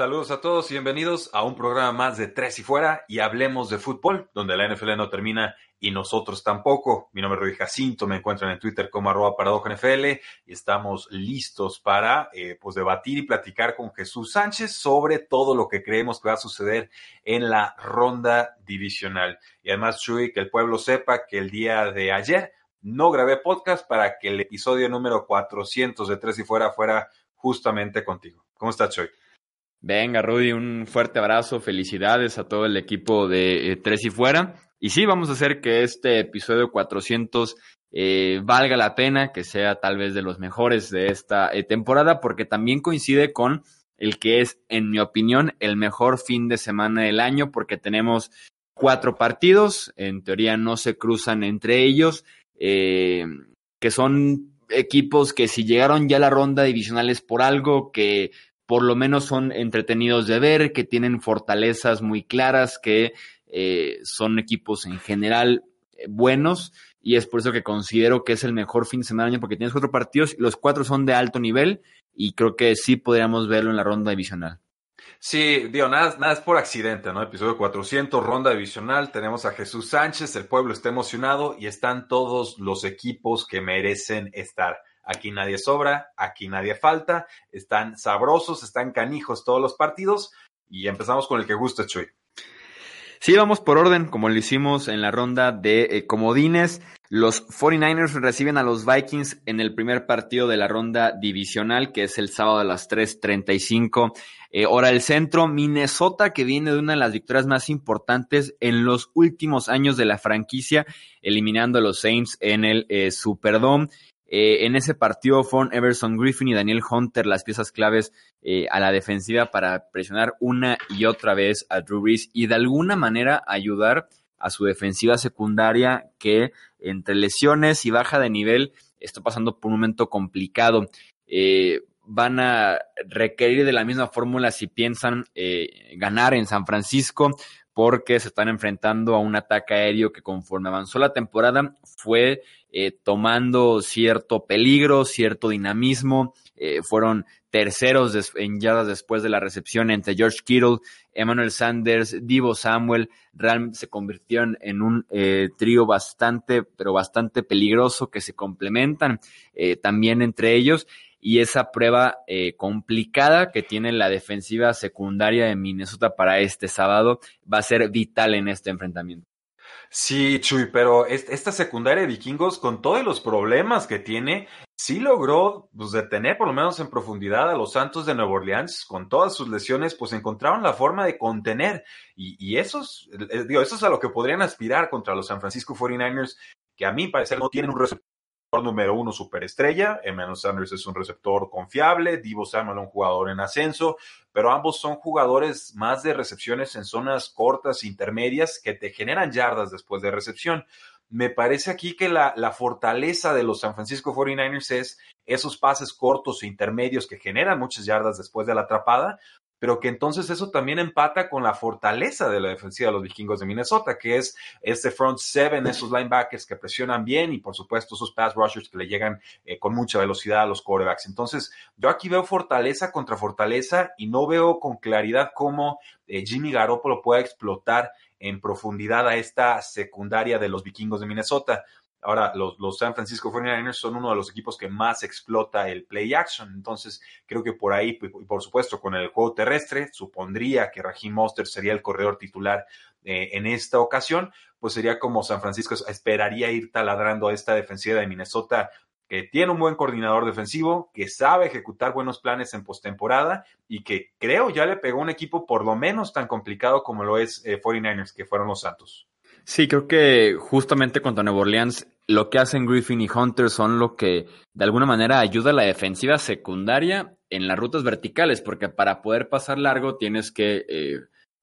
Saludos a todos y bienvenidos a un programa más de Tres y Fuera y hablemos de fútbol, donde la NFL no termina y nosotros tampoco. Mi nombre es Rudy Jacinto, me encuentran en Twitter como arroba NFL y estamos listos para eh, pues debatir y platicar con Jesús Sánchez sobre todo lo que creemos que va a suceder en la ronda divisional. Y además, Chuy, que el pueblo sepa que el día de ayer no grabé podcast para que el episodio número 400 de Tres y Fuera fuera justamente contigo. ¿Cómo estás, Chuy? Venga, Rudy, un fuerte abrazo, felicidades a todo el equipo de eh, Tres y Fuera. Y sí, vamos a hacer que este episodio 400 eh, valga la pena, que sea tal vez de los mejores de esta eh, temporada, porque también coincide con el que es, en mi opinión, el mejor fin de semana del año, porque tenemos cuatro partidos, en teoría no se cruzan entre ellos, que son equipos que si llegaron ya a la ronda divisional es por algo, que por lo menos son entretenidos de ver, que tienen fortalezas muy claras, que eh, son equipos en general eh, buenos y es por eso que considero que es el mejor fin de semana año porque tienes cuatro partidos, los cuatro son de alto nivel y creo que sí podríamos verlo en la ronda divisional. Sí, digo, nada, nada es por accidente, ¿no? Episodio 400, ronda divisional, tenemos a Jesús Sánchez, el pueblo está emocionado y están todos los equipos que merecen estar. Aquí nadie sobra, aquí nadie falta, están sabrosos, están canijos todos los partidos y empezamos con el que gusta, Chuy. Sí, vamos por orden, como lo hicimos en la ronda de eh, comodines. Los 49ers reciben a los Vikings en el primer partido de la ronda divisional, que es el sábado a las 3.35 eh, hora del centro. Minnesota, que viene de una de las victorias más importantes en los últimos años de la franquicia, eliminando a los Saints en el eh, Superdome. Eh, en ese partido fueron Everson Griffin y Daniel Hunter las piezas claves eh, a la defensiva para presionar una y otra vez a Drew Brees y de alguna manera ayudar a su defensiva secundaria que entre lesiones y baja de nivel está pasando por un momento complicado. Eh, van a requerir de la misma fórmula si piensan ganar en San Francisco porque se están enfrentando a un ataque aéreo que conforme avanzó la temporada fue eh, tomando cierto peligro, cierto dinamismo. Eh, fueron terceros en yardas después de la recepción entre George Kittle, Emmanuel Sanders, Divo Samuel. Realmente se convirtieron en un eh, trío bastante, pero bastante peligroso que se complementan también entre ellos. Y esa prueba complicada que tiene la defensiva secundaria de Minnesota para este sábado va a ser vital en este enfrentamiento. Sí, Chuy, pero esta secundaria de vikingos, con todos los problemas que tiene, sí logró pues, detener por lo menos en profundidad a los Santos de Nueva Orleans, con todas sus lesiones, pues encontraron la forma de contener. Y, y eso, es, eh, digo, eso es a lo que podrían aspirar contra los San Francisco 49ers, que a mí parece no tienen un receptor número uno superestrella, Emmanuel Sanders es un receptor confiable, Divo Samuel un jugador en ascenso, pero ambos son jugadores más de recepciones en zonas cortas, intermedias, que te generan yardas después de recepción. Me parece aquí que la, la fortaleza de los San Francisco 49ers es esos pases cortos e intermedios que generan muchas yardas después de la atrapada, pero que entonces eso también empata con la fortaleza de la defensiva de los vikingos de Minnesota, que es este front seven, esos linebackers que presionan bien y por supuesto esos pass rushers que le llegan eh, con mucha velocidad a los quarterbacks. Entonces, yo aquí veo fortaleza contra fortaleza y no veo con claridad cómo eh, Jimmy Garoppolo pueda explotar en profundidad a esta secundaria de los vikingos de Minnesota. Ahora, los, los, San Francisco 49ers son uno de los equipos que más explota el play action. Entonces, creo que por ahí, y por supuesto, con el juego terrestre, supondría que Raheem Monster sería el corredor titular eh, en esta ocasión, pues sería como San Francisco esperaría ir taladrando a esta defensiva de Minnesota que tiene un buen coordinador defensivo, que sabe ejecutar buenos planes en postemporada y que creo ya le pegó un equipo por lo menos tan complicado como lo es 49ers, eh, que fueron los Santos. Sí, creo que justamente contra Nueva Orleans lo que hacen Griffin y Hunter son lo que de alguna manera ayuda a la defensiva secundaria en las rutas verticales, porque para poder pasar largo tienes que eh,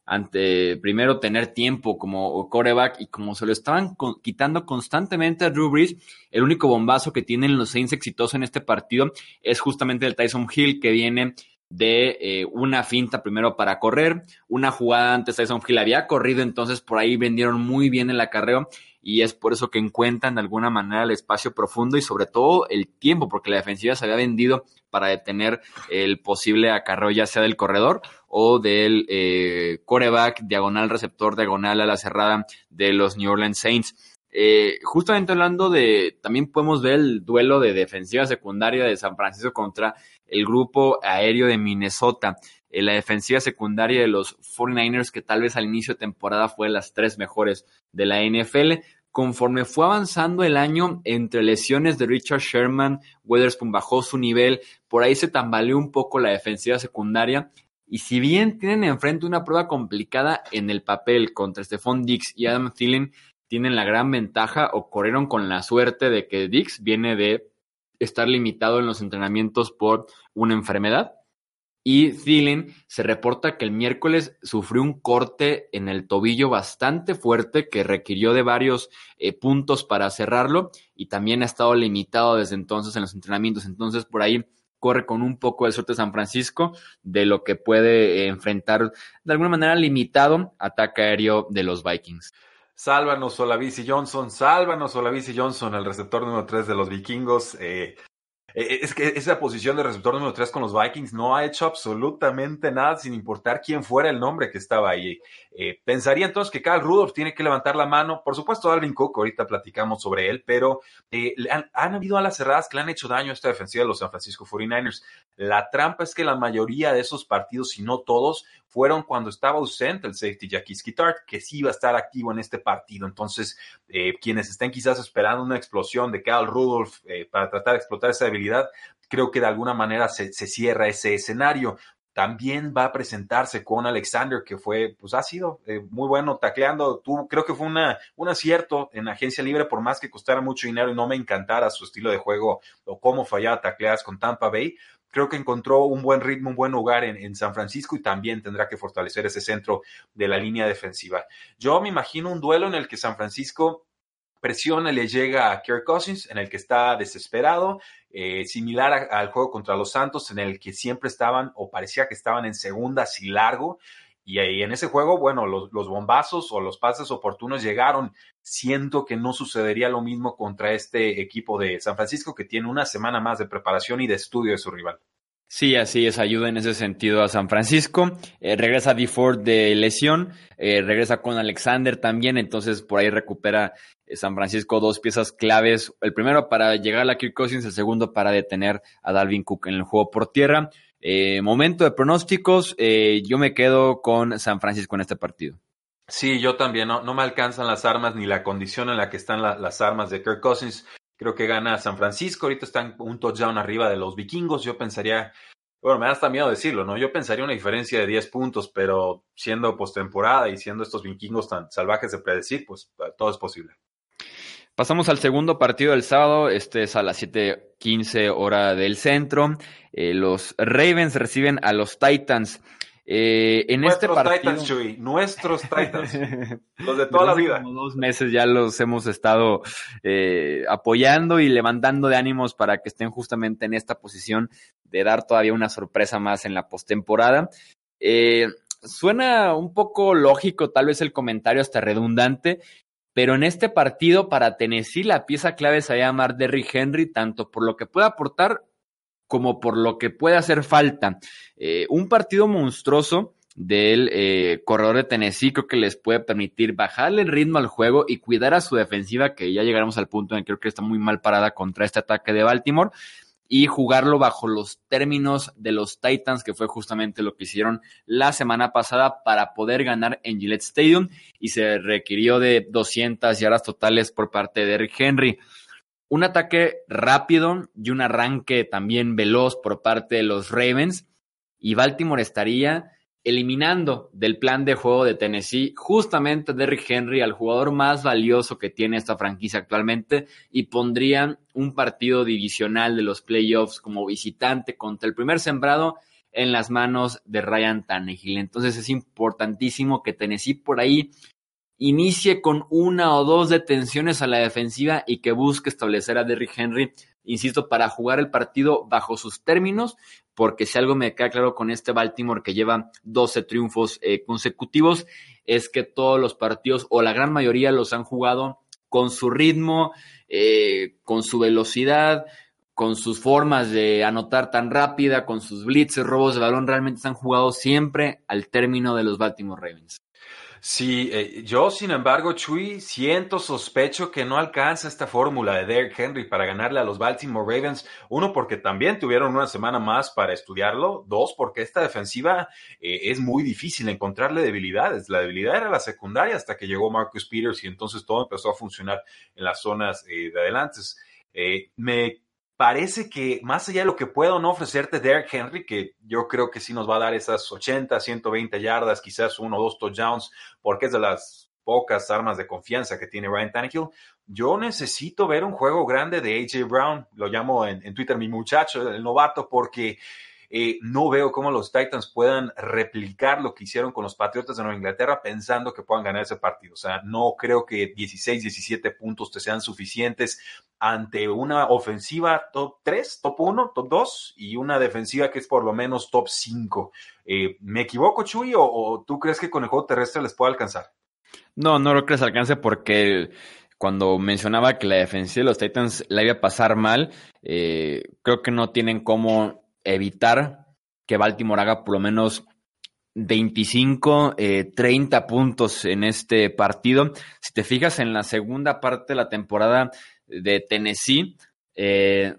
ante primero tener tiempo como coreback y como se lo estaban quitando constantemente a Drew Brees, el único bombazo que tienen los Saints exitosos en este partido es justamente el Tyson Hill que viene de eh, una finta primero para correr, una jugada antes Tyson Hill había corrido, entonces por ahí vendieron muy bien el acarreo y es por eso que encuentran de alguna manera el espacio profundo y sobre todo el tiempo, porque la defensiva se había vendido para detener el posible acarreo ya sea del corredor o del eh, coreback, diagonal receptor, diagonal a la cerrada de los New Orleans Saints. Eh, justamente hablando de, también podemos ver el duelo de defensiva secundaria de San Francisco contra el grupo aéreo de Minnesota. Eh, la defensiva secundaria de los 49ers, que tal vez al inicio de temporada fue las tres mejores de la NFL, conforme fue avanzando el año entre lesiones de Richard Sherman, Weatherspoon bajó su nivel, por ahí se tambaleó un poco la defensiva secundaria. Y si bien tienen enfrente una prueba complicada en el papel contra Stephon Dix y Adam Thielen, tienen la gran ventaja o corrieron con la suerte de que Dix viene de estar limitado en los entrenamientos por una enfermedad y Thielen se reporta que el miércoles sufrió un corte en el tobillo bastante fuerte que requirió de varios eh, puntos para cerrarlo y también ha estado limitado desde entonces en los entrenamientos. Entonces por ahí corre con un poco de suerte San Francisco de lo que puede eh, enfrentar de alguna manera limitado ataque aéreo de los Vikings. Sálvanos Olavis Johnson, sálvanos Olavis Johnson, el receptor número 3 de los vikingos. Eh, eh, es que esa posición de receptor número 3 con los Vikings no ha hecho absolutamente nada sin importar quién fuera el nombre que estaba ahí. Eh, pensaría entonces que Carl Rudolph tiene que levantar la mano. Por supuesto, Alvin Cook, ahorita platicamos sobre él, pero eh, han, han, habido alas cerradas que le han hecho daño a esta defensiva de los San Francisco 49ers. La trampa es que la mayoría de esos partidos, si no todos, fueron cuando estaba ausente el safety Jackie Tart, que sí iba a estar activo en este partido. Entonces, eh, quienes estén quizás esperando una explosión de Carl Rudolph eh, para tratar de explotar esa debilidad, creo que de alguna manera se, se cierra ese escenario también va a presentarse con Alexander, que fue, pues ha sido eh, muy bueno tacleando. Tú, creo que fue una, un acierto en agencia libre, por más que costara mucho dinero y no me encantara su estilo de juego o cómo fallaba tacleadas con Tampa Bay. Creo que encontró un buen ritmo, un buen lugar en, San Francisco y también tendrá que fortalecer ese centro de la línea defensiva. Yo me imagino un duelo en el que San Francisco presiona le llega a Kirk Cousins, en el que está desesperado, eh, similar al juego contra los Santos, en el que siempre estaban o parecía que estaban en segunda así largo. Y ahí en ese juego, bueno, los, bombazos o los pases oportunos llegaron. Siento que no sucedería lo mismo contra este equipo de San Francisco, que tiene una semana más de preparación y de estudio de su rival. Sí, así es, ayuda en ese sentido a San Francisco. Eh, regresa DeFord de lesión, eh, regresa con Alexander también, entonces por ahí recupera eh, San Francisco dos piezas claves. El primero para llegar a Kirk Cousins, el segundo para detener a Dalvin Cook en el juego por tierra. Momento de pronósticos, yo me quedo con San Francisco en este partido. Sí, yo también, no, no me alcanzan las armas ni la condición en la que están la, las armas de Kirk Cousins. Creo que gana San Francisco. Ahorita están un touchdown arriba de los vikingos. Yo pensaría, bueno, me da hasta miedo decirlo, ¿no? Yo pensaría una diferencia de 10 puntos, pero siendo postemporada y siendo estos vikingos tan salvajes de predecir, pues todo es posible. Pasamos al segundo partido del sábado. Este es a las 7:15 hora del centro. Eh, los Ravens reciben a los Titans. Eh, en este nuestros este partido, Titans, Chuy, nuestros Titans, los de toda la vida. Como dos meses ya los hemos estado eh, apoyando y levantando de ánimos para que estén justamente en esta posición de dar todavía una sorpresa más en la postemporada. Eh, suena un poco lógico, tal vez el comentario hasta redundante, pero en este partido para Tennessee la pieza clave se va a llamar Derrick Henry, tanto por lo que puede aportar como por lo que puede hacer falta. Eh, un partido monstruoso del eh, corredor de Tennessee creo que les puede permitir bajarle el ritmo al juego y cuidar a su defensiva, que ya llegaremos al punto en que creo que está muy mal parada contra este ataque de Baltimore, y jugarlo bajo los términos de los Titans, que fue justamente lo que hicieron la semana pasada para poder ganar en Gillette Stadium, y se requirió de 200 yardas totales por parte de Derrick Henry. Un ataque rápido y un arranque también veloz por parte de los Ravens y Baltimore estaría eliminando del plan de juego de Tennessee justamente Derrick Henry, al jugador más valioso que tiene esta franquicia actualmente, y pondrían un partido divisional de los playoffs como visitante contra el primer sembrado en las manos de Ryan Tannehill. Entonces es importantísimo que Tennessee por ahí inicie con una o dos detenciones a la defensiva y que busque establecer a Derrick Henry, insisto, para jugar el partido bajo sus términos, porque si algo me queda claro con este Baltimore que lleva 12 triunfos eh, consecutivos, es que todos los partidos o la gran mayoría los han jugado con su ritmo, eh, con su velocidad, con sus formas de anotar tan rápida, con sus blitzes, robos de balón, realmente se han jugado siempre al término de los Baltimore Ravens. Sí, eh, yo sin embargo, Chuy, siento sospecho que no alcanza esta fórmula de Derrick Henry para ganarle a los Baltimore Ravens. Uno, porque también tuvieron una semana más para estudiarlo. Dos, porque esta defensiva eh, es muy difícil encontrarle debilidades. La debilidad era la secundaria hasta que llegó Marcus Peters y entonces todo empezó a funcionar en las zonas eh, de adelante. me parece que más allá de lo que pueda o no ofrecerte Derrick Henry, que yo creo que sí nos va a dar esas 80, 120 yardas, quizás uno o dos touchdowns, porque es de las pocas armas de confianza que tiene Ryan Tannehill, yo necesito ver un juego grande de AJ Brown, lo llamo en, en Twitter mi muchacho, el novato, porque eh, no veo cómo los Titans puedan replicar lo que hicieron con los Patriotas de Nueva Inglaterra pensando que puedan ganar ese partido. O sea, no creo que 16, 17 puntos te sean suficientes ante una ofensiva top 3, top 1, top 2 y una defensiva que es por lo menos top 5. Eh, ¿Me equivoco, Chuy, o, tú crees que con el juego terrestre les puede alcanzar? No, no creo que les alcance porque cuando mencionaba que la defensiva de los Titans la iba a pasar mal, eh, creo que no tienen cómo evitar que Baltimore haga por lo menos 25, 30 eh, puntos en este partido. Si te fijas en la segunda parte de la temporada de Tennessee, eh,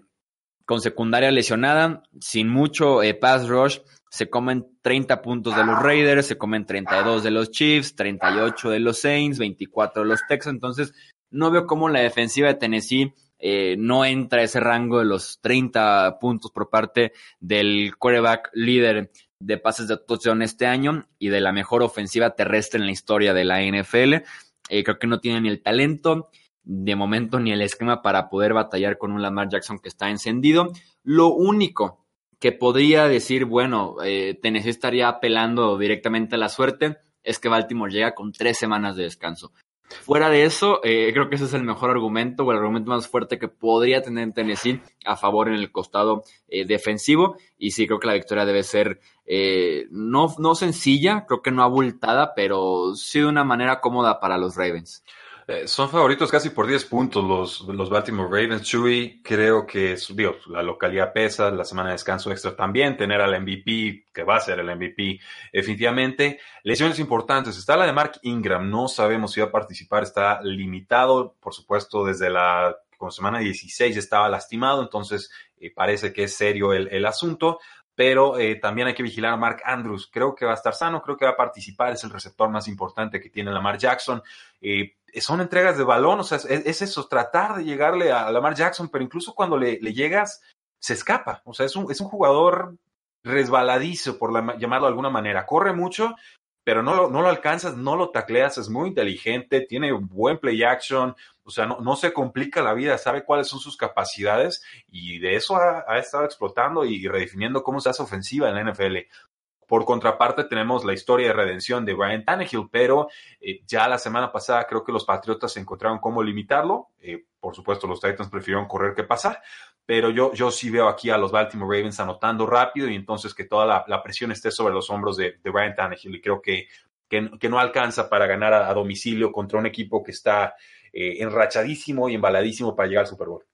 con secundaria lesionada, sin mucho eh, pass rush, se comen 30 puntos de los Raiders, se comen 32 de los Chiefs, 38 de los Saints, 24 de los Texans. Entonces, no veo cómo la defensiva de Tennessee eh, no entra ese rango de los 30 puntos por parte del quarterback líder de pases de touchdown este año y de la mejor ofensiva terrestre en la historia de la NFL. Eh, creo que no tiene ni el talento, de momento, ni el esquema para poder batallar con un Lamar Jackson que está encendido. Lo único que podría decir, bueno, eh, Tennessee estaría apelando directamente a la suerte, es que Baltimore llega con tres semanas de descanso. Fuera de eso, eh, creo que ese es el mejor argumento o el argumento más fuerte que podría tener Tennessee a favor en el costado eh, defensivo. Y sí, creo que la victoria debe ser eh, no, no sencilla, creo que no abultada, pero sí de una manera cómoda para los Ravens. Eh, son favoritos casi por 10 puntos los, los Baltimore Ravens. Chewy, creo que digo, la localidad pesa, la semana de descanso extra también, tener al MVP, que va a ser el MVP, definitivamente. Lesiones importantes. Está la de Mark Ingram, no sabemos si va a participar, está limitado, por supuesto, desde la semana 16 estaba lastimado, entonces eh, parece que es serio el, el asunto pero eh, también hay que vigilar a Mark Andrews. Creo que va a estar sano, creo que va a participar, es el receptor más importante que tiene Lamar Jackson. Eh, son entregas de balón, o sea, es, eso, tratar de llegarle a Lamar Jackson, pero incluso cuando le, llegas, se escapa. O sea, es un, es un jugador resbaladizo, por llamarlo de alguna manera. Corre mucho, pero no lo, no lo alcanzas, no lo tacleas, es muy inteligente, tiene buen play action, o sea, no, no se complica la vida, sabe cuáles son sus capacidades y de eso ha, estado explotando y redefiniendo cómo se hace ofensiva en la NFL. Por contraparte, tenemos la historia de redención de Brian Tannehill, pero eh, ya la semana pasada creo que los Patriotas encontraron cómo limitarlo. Eh, por supuesto, los Titans prefirieron correr que pasar, pero yo, yo sí veo aquí a los Baltimore Ravens anotando rápido y entonces que toda la, presión esté sobre los hombros de, de Brian Tannehill y creo que, que, no alcanza para ganar a, domicilio contra un equipo que está eh, enrachadísimo y embaladísimo para llegar al Super Bowl.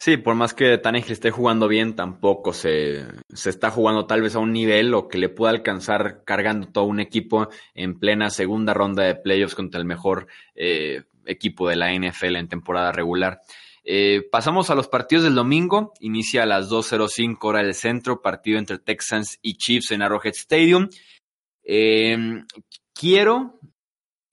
Sí, por más que Tannehill esté jugando bien, tampoco se, se, está jugando tal vez a un nivel o que le pueda alcanzar cargando todo un equipo en plena segunda ronda de playoffs contra el mejor eh, equipo de la NFL en temporada regular. Eh, pasamos a los partidos del domingo. Inicia a las 2.05 hora del centro, partido entre Texans y Chiefs en Arrowhead Stadium. Em, quiero,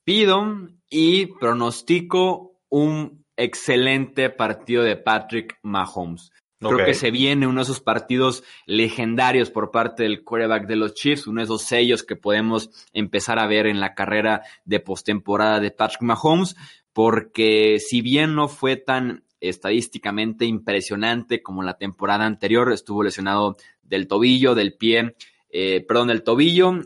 pido y pronostico un excelente partido de Patrick Mahomes. Creo que se viene uno de esos partidos legendarios por parte del quarterback de los Chiefs, uno de esos sellos que podemos empezar a ver en la carrera de postemporada de Patrick Mahomes, porque si bien no fue tan estadísticamente impresionante como la temporada anterior, estuvo lesionado del tobillo, del pie, eh, perdón, del tobillo,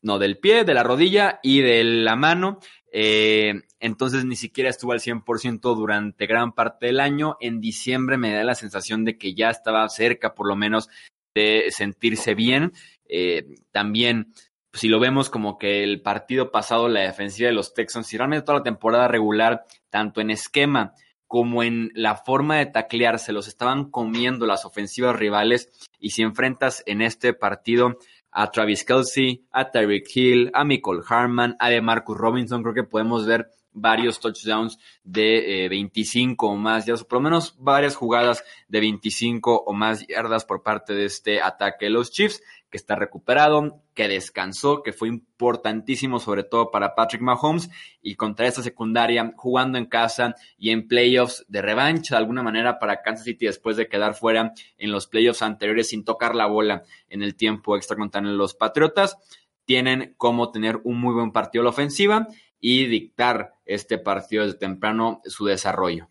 no, del pie, de la rodilla y de la mano. Eh, entonces ni siquiera estuvo al 100% durante gran parte del año. En diciembre me da la sensación de que ya estaba cerca por lo menos de sentirse bien. Eh, también, si lo vemos como que el partido pasado, la defensiva de los Texans, y realmente toda la temporada regular, tanto en esquema como en la forma de taclear, se los estaban comiendo las ofensivas rivales. Y si enfrentas en este partido a Travis Kelsey, a Tyreek Hill, a Michael Harman, a Marcus Robinson. Creo que podemos ver varios touchdowns de 25 eh, o más yardas, por lo menos varias jugadas de 25 o más yardas por parte de este ataque de los Chiefs, que está recuperado, que descansó, que fue importantísimo sobre todo para Patrick Mahomes y contra esta secundaria jugando en casa y en playoffs de revancha de alguna manera para Kansas City después de quedar fuera en los playoffs anteriores sin tocar la bola en el tiempo extra contra los Patriotas tienen como tener un muy buen partido la ofensiva y dictar este partido desde temprano su desarrollo.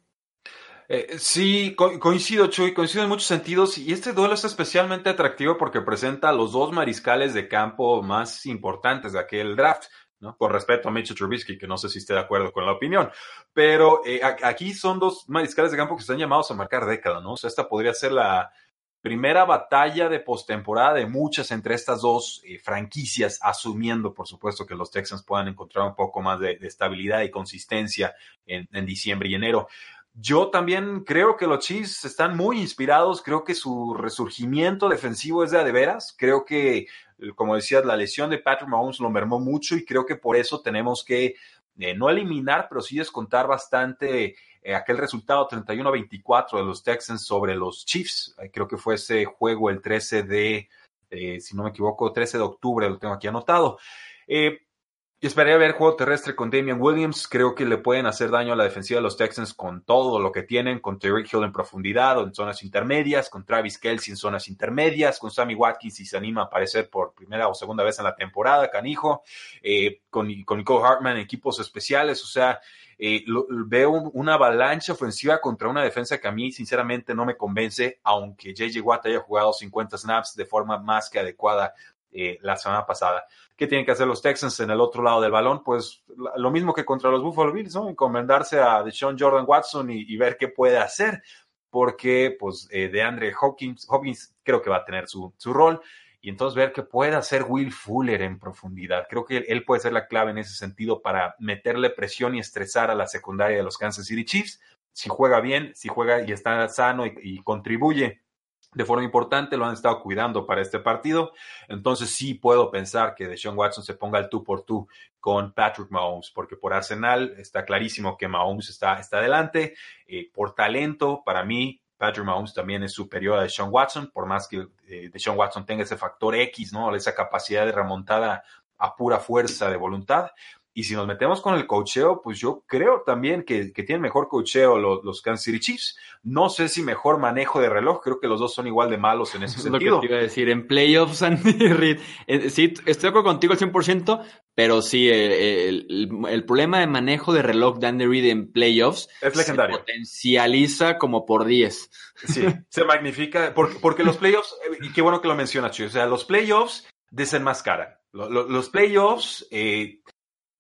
Eh, sí, coincido, Chuy, coincido en muchos sentidos y este duelo es especialmente atractivo porque presenta a los dos mariscales de campo más importantes de aquel draft. ¿no? Con respecto a Mitchell Trubisky, que no sé si esté de acuerdo con la opinión, pero eh, aquí son dos mariscales de campo que están llamados a marcar década, ¿no? O sea, esta podría ser la, primera batalla de postemporada de muchas entre estas dos eh, franquicias, asumiendo, por supuesto, que los Texans puedan encontrar un poco más de, estabilidad y consistencia en, diciembre y enero. Yo también creo que los Chiefs están muy inspirados, creo que su resurgimiento defensivo es de a de veras, creo que, como decías, la lesión de Patrick Mahomes lo mermó mucho y creo que por eso tenemos que eh, no eliminar, pero sí descontar bastante eh, aquel resultado 31-24 de los Texans sobre los Chiefs. Eh, creo que fue ese juego el 13 de, eh, si no me equivoco, 13 de octubre, lo tengo aquí anotado. Yo esperaría ver juego terrestre con Damian Williams. Creo que le pueden hacer daño a la defensiva de los Texans con todo lo que tienen, con Terry Hill en profundidad o en zonas intermedias, con Travis Kelsey en zonas intermedias, con Sammy Watkins si se anima a aparecer por primera o segunda vez en la temporada, canijo, con, con Nicole Hartman en equipos especiales. O sea, eh, veo una avalancha ofensiva contra una defensa que a mí sinceramente no me convence, aunque JJ Watt haya jugado 50 snaps de forma más que adecuada eh, la semana pasada. ¿Qué tienen que hacer los Texans en el otro lado del balón? Pues lo mismo que contra los Buffalo Bills, ¿no? Encomendarse a Deshaun Jordan Watson y, ver qué puede hacer, porque pues eh, de Andre Hopkins, Hopkins creo que va a tener su, su rol y entonces ver qué puede hacer Will Fuller en profundidad. Creo que él puede ser la clave en ese sentido para meterle presión y estresar a la secundaria de los Kansas City Chiefs. Si juega bien, si juega y está sano y, contribuye de forma importante, lo han estado cuidando para este partido. Entonces sí puedo pensar que Deshaun Watson se ponga el tú por tú con Patrick Mahomes, porque por Arsenal está clarísimo que Mahomes está, está adelante. Eh, por talento, para mí, Patrick Mahomes también es superior a Deshaun Watson, por más que eh, Deshaun Watson tenga ese factor X, ¿no? Esa capacidad de remontada a pura fuerza de voluntad. Y si nos metemos con el cocheo, pues yo creo también que, que tienen mejor cocheo los, los, Kansas City Chiefs. No sé si mejor manejo de reloj, creo que los dos son igual de malos en ese es sentido. Lo que te iba a decir, en playoffs, Andy Reid, eh, sí, estoy de acuerdo contigo al 100%, pero sí, eh, el, el, problema de manejo de reloj de Andy Reid en playoffs es legendario. se potencializa como por 10. Sí, se magnifica, porque, porque los playoffs, eh, y qué bueno que lo mencionas, Chuy, o sea, los playoffs desenmascaran. Los playoffs eh,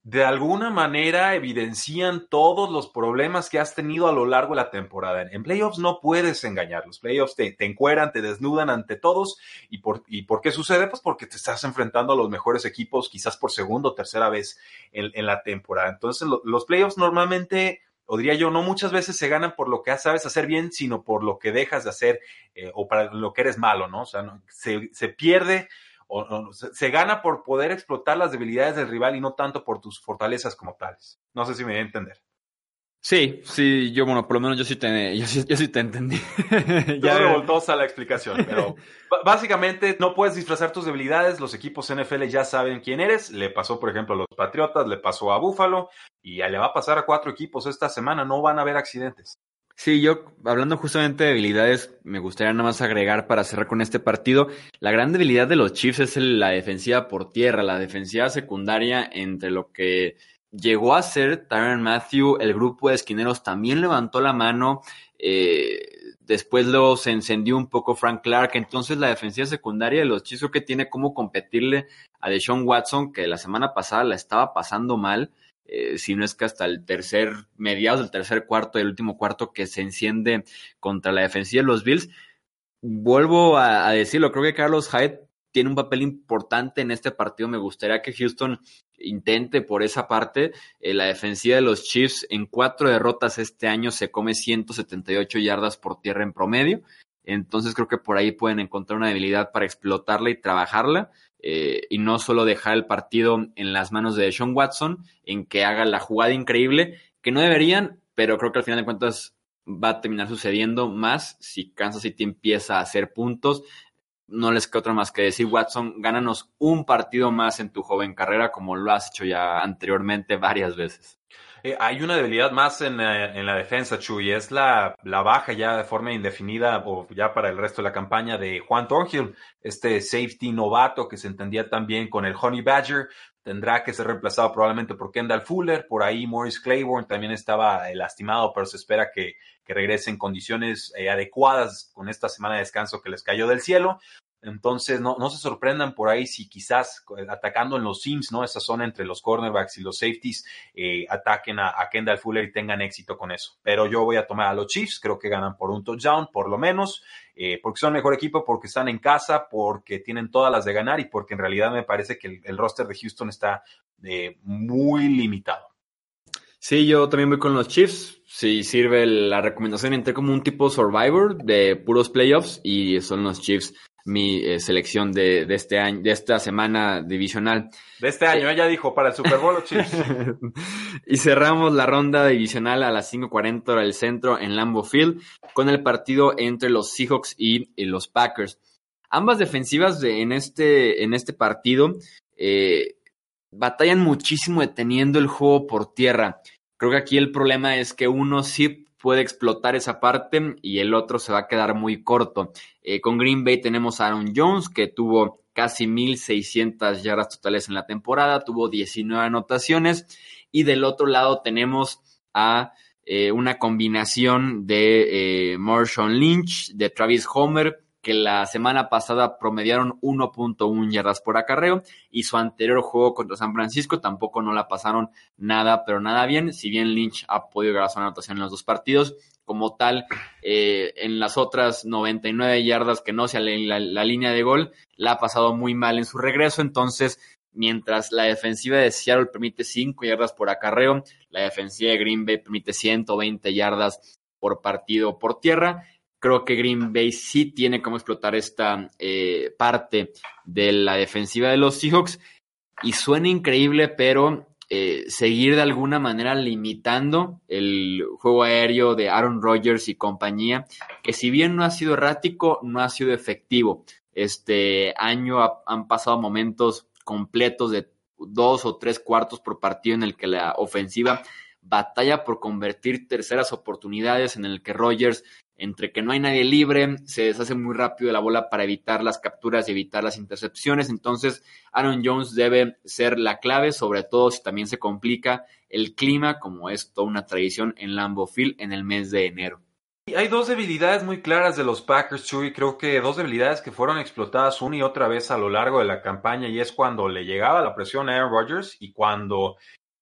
de alguna manera evidencian todos los problemas que has tenido a lo largo de la temporada. En playoffs no puedes engañar, los playoffs te, te encueran, te desnudan ante todos. ¿Y por, ¿Y por qué sucede? Pues porque te estás enfrentando a los mejores equipos quizás por segunda o tercera vez en, en la temporada. Entonces los playoffs normalmente, o diría yo, no muchas veces se ganan por lo que sabes hacer bien, sino por lo que dejas de hacer eh, o para lo que eres malo, ¿no? O sea, se, se pierde o, se, gana por poder explotar las debilidades del rival y no tanto por tus fortalezas como tales. No sé si me voy a entender. Sí, sí, yo, bueno, por lo menos yo sí te, yo sí, te entendí. ya revoltosa la explicación, pero básicamente no puedes disfrazar tus debilidades, los equipos NFL ya saben quién eres, le pasó por ejemplo a los Patriotas, le pasó a Buffalo y le va a pasar a cuatro equipos esta semana, no van a haber accidentes. Sí, yo hablando justamente de debilidades, me gustaría nada más agregar para cerrar con este partido, la gran debilidad de los Chiefs es la defensiva por tierra, la defensiva secundaria entre lo que llegó a ser Tyron Matthew, el grupo de esquineros también levantó la mano, eh, después luego se encendió un poco Frank Clark, entonces la defensiva secundaria de los Chiefs que tiene como competirle a Deshaun Watson, que la semana pasada la estaba pasando mal, eh, si no es que hasta el tercer, mediados del tercer cuarto el último cuarto que se enciende contra la defensiva de los Bills. Vuelvo a, decirlo, creo que Carlos Hyde tiene un papel importante en este partido. Me gustaría que Houston intente por esa parte. Eh, la defensiva de los Chiefs en cuatro derrotas este año se come 178 yardas por tierra en promedio. Entonces creo que por ahí pueden encontrar una debilidad para explotarla y trabajarla. Eh, y no solo dejar el partido en las manos de Sean Watson, en que haga la jugada increíble, que no deberían, pero creo que al final de cuentas va a terminar sucediendo más si Kansas City empieza a hacer puntos. No les queda otra más que decir, Watson, gánanos un partido más en tu joven carrera, como lo has hecho ya anteriormente varias veces. Eh, hay una debilidad más en, eh, en la defensa, Chuy, es la, la, baja ya de forma indefinida o ya para el resto de la campaña de Juan Thornhill, este safety novato que se entendía también con el Honey Badger, tendrá que ser reemplazado probablemente por Kendall Fuller, por ahí Morris Claiborne también estaba eh, lastimado, pero se espera que, que regrese en condiciones adecuadas con esta semana de descanso que les cayó del cielo. Entonces, no, no se sorprendan por ahí si quizás eh, atacando en los sims, ¿no? Esa zona entre los cornerbacks y los safeties, eh, ataquen a, Kendall Fuller y tengan éxito con eso. Pero yo voy a tomar a los Chiefs, creo que ganan por un touchdown, por lo menos, eh, porque son el mejor equipo, porque están en casa, porque tienen todas las de ganar y porque en realidad me parece que el, roster de Houston está muy limitado. Sí, yo también voy con los Chiefs. Sí, sirve la recomendación entre como un tipo Survivor de puros playoffs y son los Chiefs mi eh, selección de, de, este año, de esta semana divisional. De este año, ella dijo, para el Super Bowl, y cerramos la ronda divisional a las 5.40 hora del centro en Lambeau Field con el partido entre los Seahawks y, los Packers. Ambas defensivas en, este, en este partido eh, batallan muchísimo deteniendo el juego por tierra. Creo que aquí el problema es que uno sí puede explotar esa parte y el otro se va a quedar muy corto. Eh, con Green Bay tenemos a Aaron Jones, que tuvo casi 1.600 yardas totales en la temporada, tuvo 19 anotaciones, y del otro lado tenemos a eh, una combinación de eh, Marshawn Lynch, de Travis Homer, que la semana pasada promediaron 1.1 yardas por acarreo y su anterior juego contra San Francisco tampoco no la pasaron nada, pero nada bien. Si bien Lynch ha podido grabar su anotación en los dos partidos, como tal, eh, en las otras 99 yardas que no sea la, la línea de gol, la ha pasado muy mal en su regreso. Entonces, mientras la defensiva de Seattle permite 5 yardas por acarreo, la defensiva de Green Bay permite 120 yardas por partido por tierra creo que Green Bay sí tiene cómo explotar esta eh, parte de la defensiva de los Seahawks. Y suena increíble, pero eh, seguir de alguna manera limitando el juego aéreo de Aaron Rodgers y compañía, que si bien no ha sido errático, no ha sido efectivo. Este año han pasado momentos completos de dos o tres cuartos por partido en el que la ofensiva batalla por convertir terceras oportunidades en el que Rodgers entre que no hay nadie libre, se deshace muy rápido la bola para evitar las capturas y evitar las intercepciones. Entonces, Aaron Jones debe ser la clave, sobre todo si también se complica el clima, como es toda una tradición en Lambeau Field en el mes de enero. Hay dos debilidades muy claras de los Packers, Chuy. Creo que dos debilidades que fueron explotadas una y otra vez a lo largo de la campaña, y es cuando le llegaba la presión a Aaron Rodgers y cuando,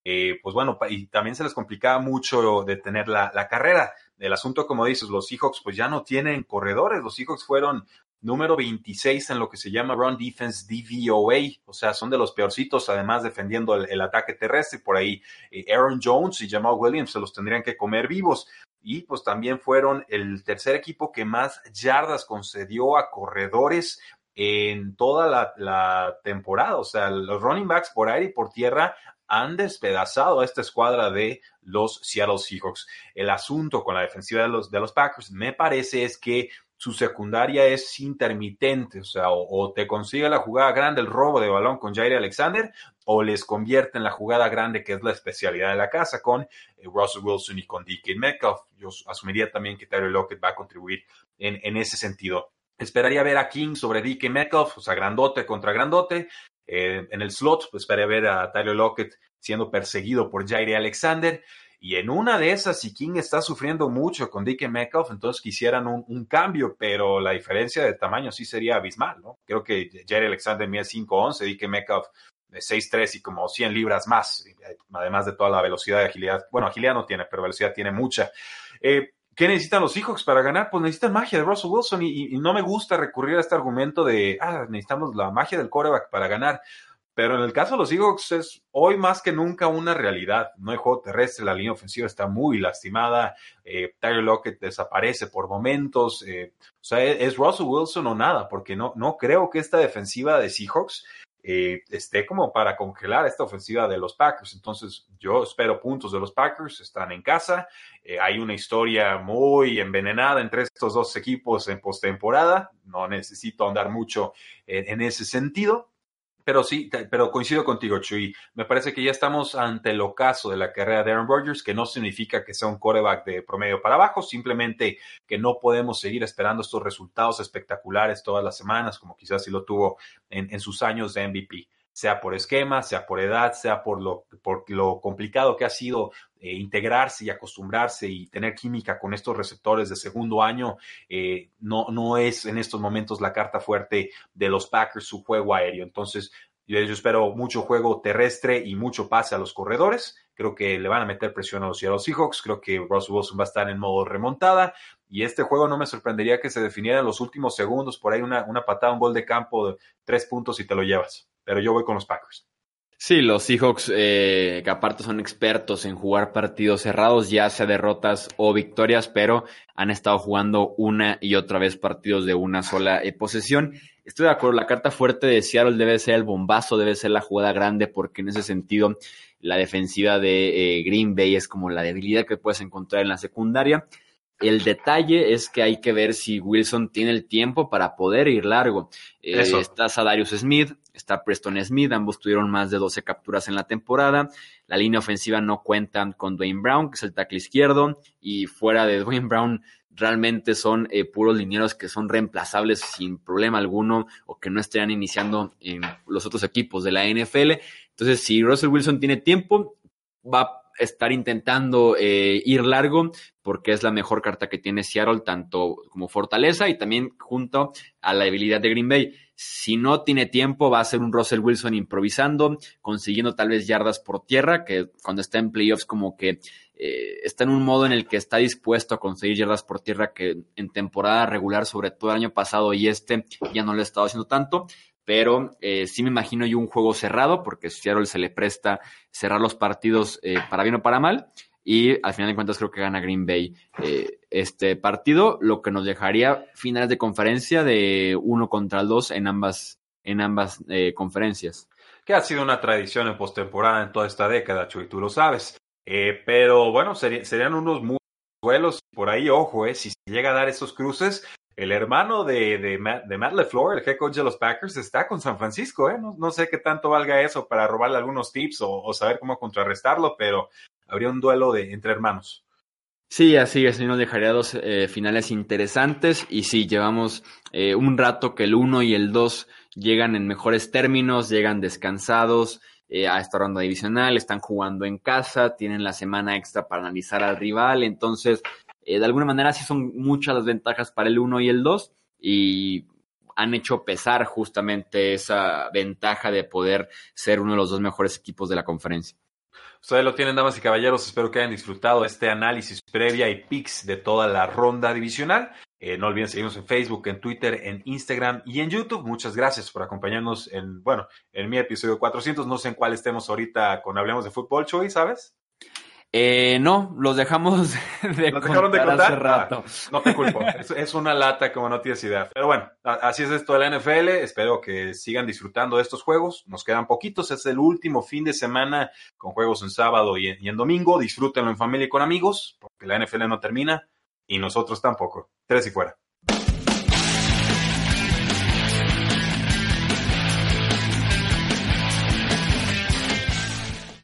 eh, pues bueno, y también se les complicaba mucho detener la carrera el asunto, como dices, los Seahawks pues ya no tienen corredores. Los Seahawks fueron número 26 en lo que se llama Run Defense DVOA, o sea, son de los peorcitos, además defendiendo el, ataque terrestre. Por ahí eh, Aaron Jones y Jamal Williams se los tendrían que comer vivos. Y pues también fueron el tercer equipo que más yardas concedió a corredores en toda la, la temporada. O sea, los running backs por aire y por tierra han despedazado a esta escuadra de los Seattle Seahawks. El asunto con la defensiva de los, de los Packers, me parece, es que su secundaria es intermitente, o sea, o, te consigue la jugada grande, el robo de balón con Jair Alexander, o les convierte en la jugada grande, que es la especialidad de la casa, con eh, Russell Wilson y con DK Metcalf. Yo asumiría también que Tyler Lockett va a contribuir en, en ese sentido. Esperaría ver a King sobre DK Metcalf, o sea, grandote contra grandote. Eh, en el slot, pues esperaría ver a Tyler Lockett siendo perseguido por Jair Alexander. Y en una de esas, si King está sufriendo mucho con DK Metcalf, entonces quisieran un, cambio, pero la diferencia de tamaño sí sería abismal, ¿no? Creo que Jair Alexander mide 5'11, DK Metcalf 6'3 y como 100 libras más, además de toda la velocidad y agilidad. Bueno, agilidad no tiene, pero velocidad tiene mucha. Eh, ¿Qué necesitan los Seahawks para ganar? Pues necesitan magia de Russell Wilson y, no me gusta recurrir a este argumento de, ah, necesitamos la magia del quarterback para ganar. Pero en el caso de los Seahawks es hoy más que nunca una realidad. No hay juego terrestre, la línea ofensiva está muy lastimada. Eh, Tyler Lockett desaparece por momentos. Eh, o sea, es Russell Wilson o nada, porque no, no creo que esta defensiva de Seahawks eh, esté como para congelar esta ofensiva de los Packers. Entonces, yo espero puntos de los Packers, están en casa. hay una historia muy envenenada entre estos dos equipos en postemporada. No necesito andar mucho en ese sentido. Pero sí, pero coincido contigo, Chuy. Me parece que ya estamos ante el ocaso de la carrera de Aaron Rodgers, que no significa que sea un coreback de promedio para abajo, simplemente que no podemos seguir esperando estos resultados espectaculares todas las semanas, como quizás sí lo tuvo en, sus años de MVP sea por esquema, sea por edad, sea por lo, por lo complicado que ha sido eh, integrarse y acostumbrarse y tener química con estos receptores de segundo año, eh, no, no es en estos momentos la carta fuerte de los Packers su juego aéreo. Entonces, yo, espero mucho juego terrestre y mucho pase a los corredores. Creo que le van a meter presión a los Seattle Seahawks. Creo que Russell Wilson va a estar en modo remontada. Y este juego no me sorprendería que se definiera en los últimos segundos. Por ahí una, una patada, un gol de campo de tres puntos y te lo llevas. Pero yo voy con los Packers. Sí, los Seahawks, eh, que aparte son expertos en jugar partidos cerrados, ya sea derrotas o victorias, pero han estado jugando una y otra vez partidos de una sola eh, posesión. Estoy de acuerdo, la carta fuerte de Seattle debe ser el bombazo, debe ser la jugada grande, porque en ese sentido la defensiva de eh, Green Bay es como la debilidad que puedes encontrar en la secundaria. El detalle es que hay que ver si Wilson tiene el tiempo para poder ir largo. Eh, está Sadarius Smith, está Preston Smith, ambos tuvieron más de 12 capturas en la temporada. La línea ofensiva no cuenta con Dwayne Brown, que es el tackle izquierdo, y fuera de Dwayne Brown realmente son eh, puros linieros que son reemplazables sin problema alguno o que no estarían iniciando en los otros equipos de la NFL. Entonces, si Russell Wilson tiene tiempo, va estar intentando eh, ir largo porque es la mejor carta que tiene Seattle, tanto como fortaleza y también junto a la debilidad de Green Bay. Si no tiene tiempo, va a ser un Russell Wilson improvisando, consiguiendo tal vez yardas por tierra, que cuando está en playoffs como que eh, está en un modo en el que está dispuesto a conseguir yardas por tierra que en temporada regular, sobre todo el año pasado y este, ya no lo ha estado haciendo tanto pero eh, sí me imagino yo un juego cerrado, porque Seattle se le presta cerrar los partidos eh, para bien o para mal, y al final de cuentas creo que gana Green Bay eh, este partido, lo que nos dejaría finales de conferencia de uno contra el dos en ambas, en ambas conferencias. Que ha sido una tradición en postemporada en toda esta década, Chuy, tú lo sabes. pero bueno, serían unos muy duelos por ahí, ojo, si se llega a dar esos cruces, el hermano de, de, Matt, de LeFleur, el head coach de los Packers, está con San Francisco. ¿eh? No, sé qué tanto valga eso para robarle algunos tips o, saber cómo contrarrestarlo, pero habría un duelo de, entre hermanos. Sí, así es, nos dejaría dos eh, finales interesantes. Y sí, llevamos eh, un rato que el 1 y el 2 llegan en mejores términos, llegan descansados eh, a esta ronda divisional, están jugando en casa, tienen la semana extra para analizar al rival. Entonces, eh, de alguna manera sí son muchas las ventajas para el 1 y el 2 y han hecho pesar justamente esa ventaja de poder ser uno de los dos mejores equipos de la conferencia. Ustedes lo tienen, damas y caballeros. Espero que hayan disfrutado este análisis previa y picks de toda la ronda divisional. Eh, no olviden seguirnos en Facebook, en Twitter, en Instagram y en YouTube. Muchas gracias por acompañarnos en, bueno, en mi episodio 400. No sé en cuál estemos ahorita con Hablemos de Fútbol, Choy, ¿sabes? Eh, no, los dejamos de, ¿Los dejaron de contar hace rato. Ah, no te culpo, es, una lata como no tienes idea. Pero bueno, así es esto de la NFL. Espero que sigan disfrutando de estos juegos. Nos quedan poquitos, es el último fin de semana con juegos en sábado y en domingo. Disfrútenlo en familia y con amigos, porque la NFL no termina y nosotros tampoco. Tres y fuera.